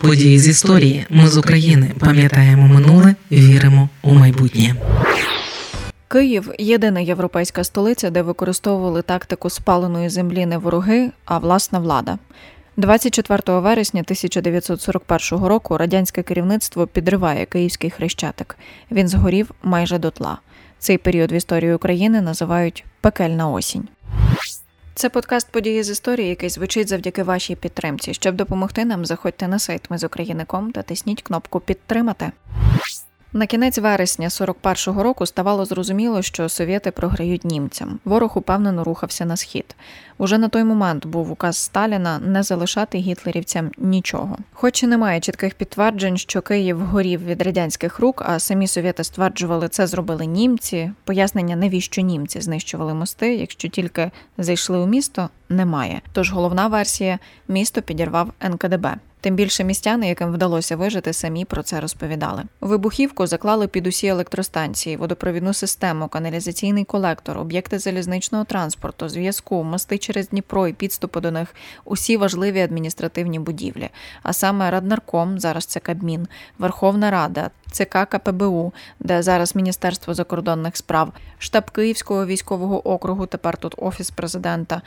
Події з історії. Ми з України пам'ятаємо минуле, віримо у майбутнє. Київ єдина європейська столиця, де використовували тактику спаленої землі не вороги, а власна влада. 24 вересня 1941 року радянське керівництво підриває київський хрещатик. Він згорів майже дотла. Цей період в історії України називають пекельна осінь. Це подкаст події з історії, який звучить завдяки вашій підтримці. Щоб допомогти нам, заходьте на сайт Ми з Україником та тисніть кнопку Підтримати. На кінець вересня 41-го року ставало зрозуміло, що совєти програють німцям. Ворог упевнено рухався на схід. Уже на той момент був указ Сталіна не залишати гітлерівцям нічого. Хоч і немає чітких підтверджень, що Київ горів від радянських рук, а самі совєти стверджували, це зробили німці. Пояснення, навіщо німці знищували мости, якщо тільки зайшли у місто, немає. Тож головна версія місто підірвав НКДБ. Тим більше містяни, яким вдалося вижити, самі про це розповідали. Вибухівку заклали під усі електростанції, водопровідну систему, каналізаційний колектор, об'єкти залізничного транспорту, зв'язку, мости через Дніпро і підступи до них, усі важливі адміністративні будівлі. А саме Раднарком, зараз це Кабмін, Верховна Рада, ЦК КПБУ, де зараз Міністерство закордонних справ, штаб Київського військового округу, тепер тут офіс президента,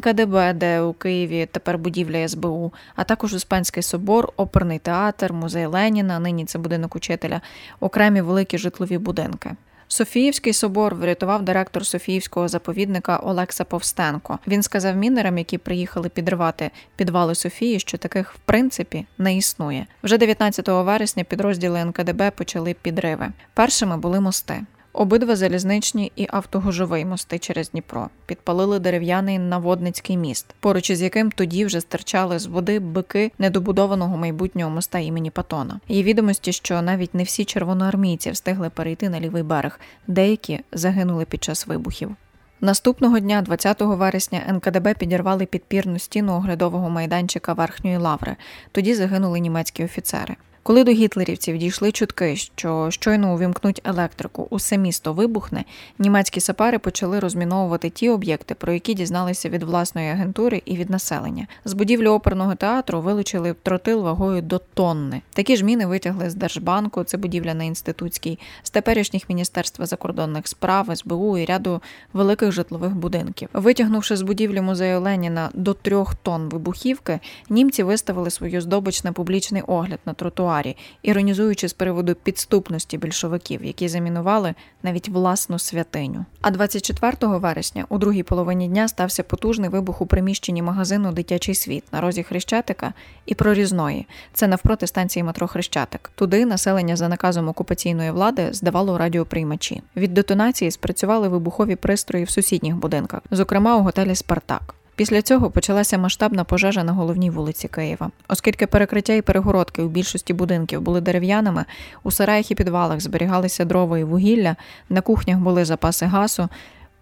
НКДБ, де у Києві тепер будівля СБУ, а також Успенський собор, оперний театр, музей Леніна. Нині це будинок учителя, окремі великі житлові будинки. Софіївський собор врятував директор Софіївського заповідника Олекса Повстенко. Він сказав мінерам, які приїхали підривати підвали Софії, що таких в принципі не існує. Вже 19 вересня підрозділи НКДБ почали підриви. Першими були мости. Обидва залізничні і автогужовий мости через Дніпро підпалили дерев'яний наводницький міст, поруч із яким тоді вже стирчали з води бики недобудованого майбутнього моста імені Патона. Є відомості, що навіть не всі червоноармійці встигли перейти на лівий берег, деякі загинули під час вибухів. Наступного дня, 20 вересня, НКДБ підірвали підпірну стіну оглядового майданчика верхньої лаври. Тоді загинули німецькі офіцери. Коли до гітлерівців дійшли чутки, що щойно увімкнуть електрику, усе місто вибухне, німецькі сапари почали розміновувати ті об'єкти, про які дізналися від власної агентури і від населення. З будівлі оперного театру вилучили тротил вагою до тонни. Такі ж міни витягли з Держбанку, це будівля на інститутській, з теперішніх міністерства закордонних справ, СБУ і ряду великих житлових будинків. Витягнувши з будівлі музею Леніна до трьох тонн вибухівки, німці виставили свою здобич на публічний огляд на тротуар тротуарі, іронізуючи з приводу підступності більшовиків, які замінували навіть власну святиню. А 24 вересня, у другій половині дня, стався потужний вибух у приміщенні магазину Дитячий світ на розі Хрещатика і прорізної. Це навпроти станції метро Хрещатик. Туди населення за наказом окупаційної влади здавало радіоприймачі. Від детонації спрацювали вибухові пристрої в сусідніх будинках, зокрема у готелі Спартак. Після цього почалася масштабна пожежа на головній вулиці Києва. Оскільки перекриття і перегородки у більшості будинків були дерев'яними, у сараях і підвалах зберігалися дрова і вугілля, на кухнях були запаси газу,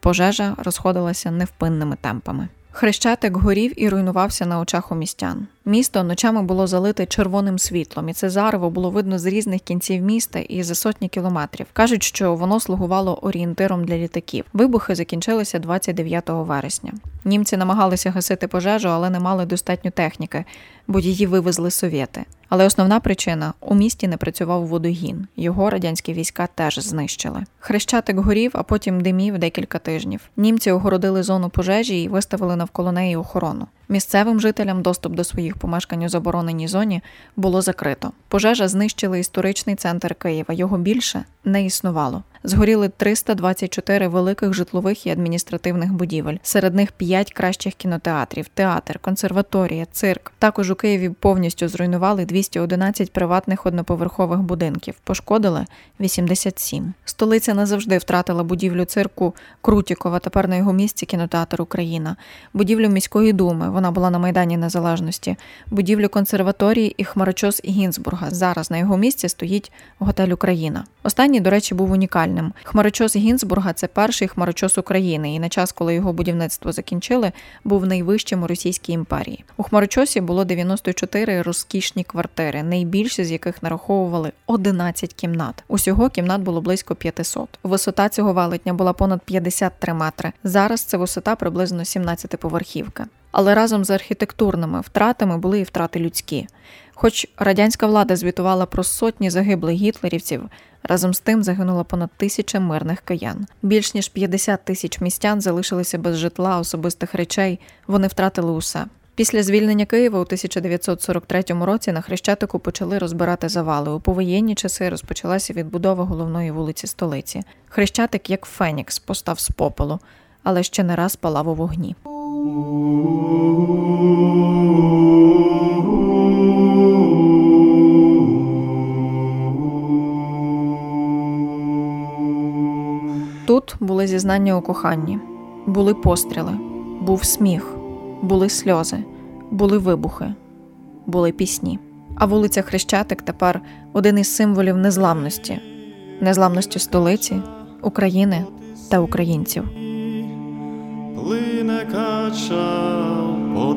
пожежа розходилася невпинними темпами. Хрещатик горів і руйнувався на очах у містян. Місто ночами було залите червоним світлом, і це зарево було видно з різних кінців міста і за сотні кілометрів. Кажуть, що воно слугувало орієнтиром для літаків. Вибухи закінчилися 29 вересня. Німці намагалися гасити пожежу, але не мали достатньо техніки, бо її вивезли совєти. Але основна причина у місті не працював водогін. Його радянські війська теж знищили. Хрещатик горів, а потім димів декілька тижнів. Німці огородили зону пожежі і виставили навколо неї охорону. Місцевим жителям доступ до своїх помешкань у забороненій зоні було закрито. Пожежа знищила історичний центр Києва. Його більше не існувало. Згоріли 324 великих житлових і адміністративних будівель. Серед них 5 кращих кінотеатрів, театр, консерваторія, цирк. Також у Києві повністю зруйнували 211 приватних одноповерхових будинків. Пошкодили 87. Столиця назавжди втратила будівлю цирку Крутікова. Тепер на його місці кінотеатр Україна, будівлю міської думи. Вона була на Майдані Незалежності, будівлю консерваторії і хмарочос Гінзбурга. Зараз на його місці стоїть готель Україна. Останній, до речі, був унікальним. Хмарочос Гінзбурга це перший хмарочос України, і на час, коли його будівництво закінчили, був найвищим у Російській імперії. У хмарочосі було 94 розкішні квартири, найбільші з яких нараховували 11 кімнат. Усього кімнат було близько 500. Висота цього велетня була понад 53 метри. Зараз це висота приблизно 17 поверхівка. Але разом з архітектурними втратами були і втрати людські. Хоч радянська влада звітувала про сотні загиблих гітлерівців, разом з тим загинуло понад тисяча мирних киян. Більш ніж 50 тисяч містян залишилися без житла, особистих речей. Вони втратили усе. Після звільнення Києва у 1943 році на Хрещатику почали розбирати завали. У повоєнні часи розпочалася відбудова головної вулиці столиці. Хрещатик, як Фенікс, постав з попелу, але ще не раз палав у вогні. Тут були зізнання у коханні, були постріли, був сміх, були сльози, були вибухи, були пісні. А вулиця Хрещатик тепер один із символів незламності, незламності столиці, України та українців. Плине кача по.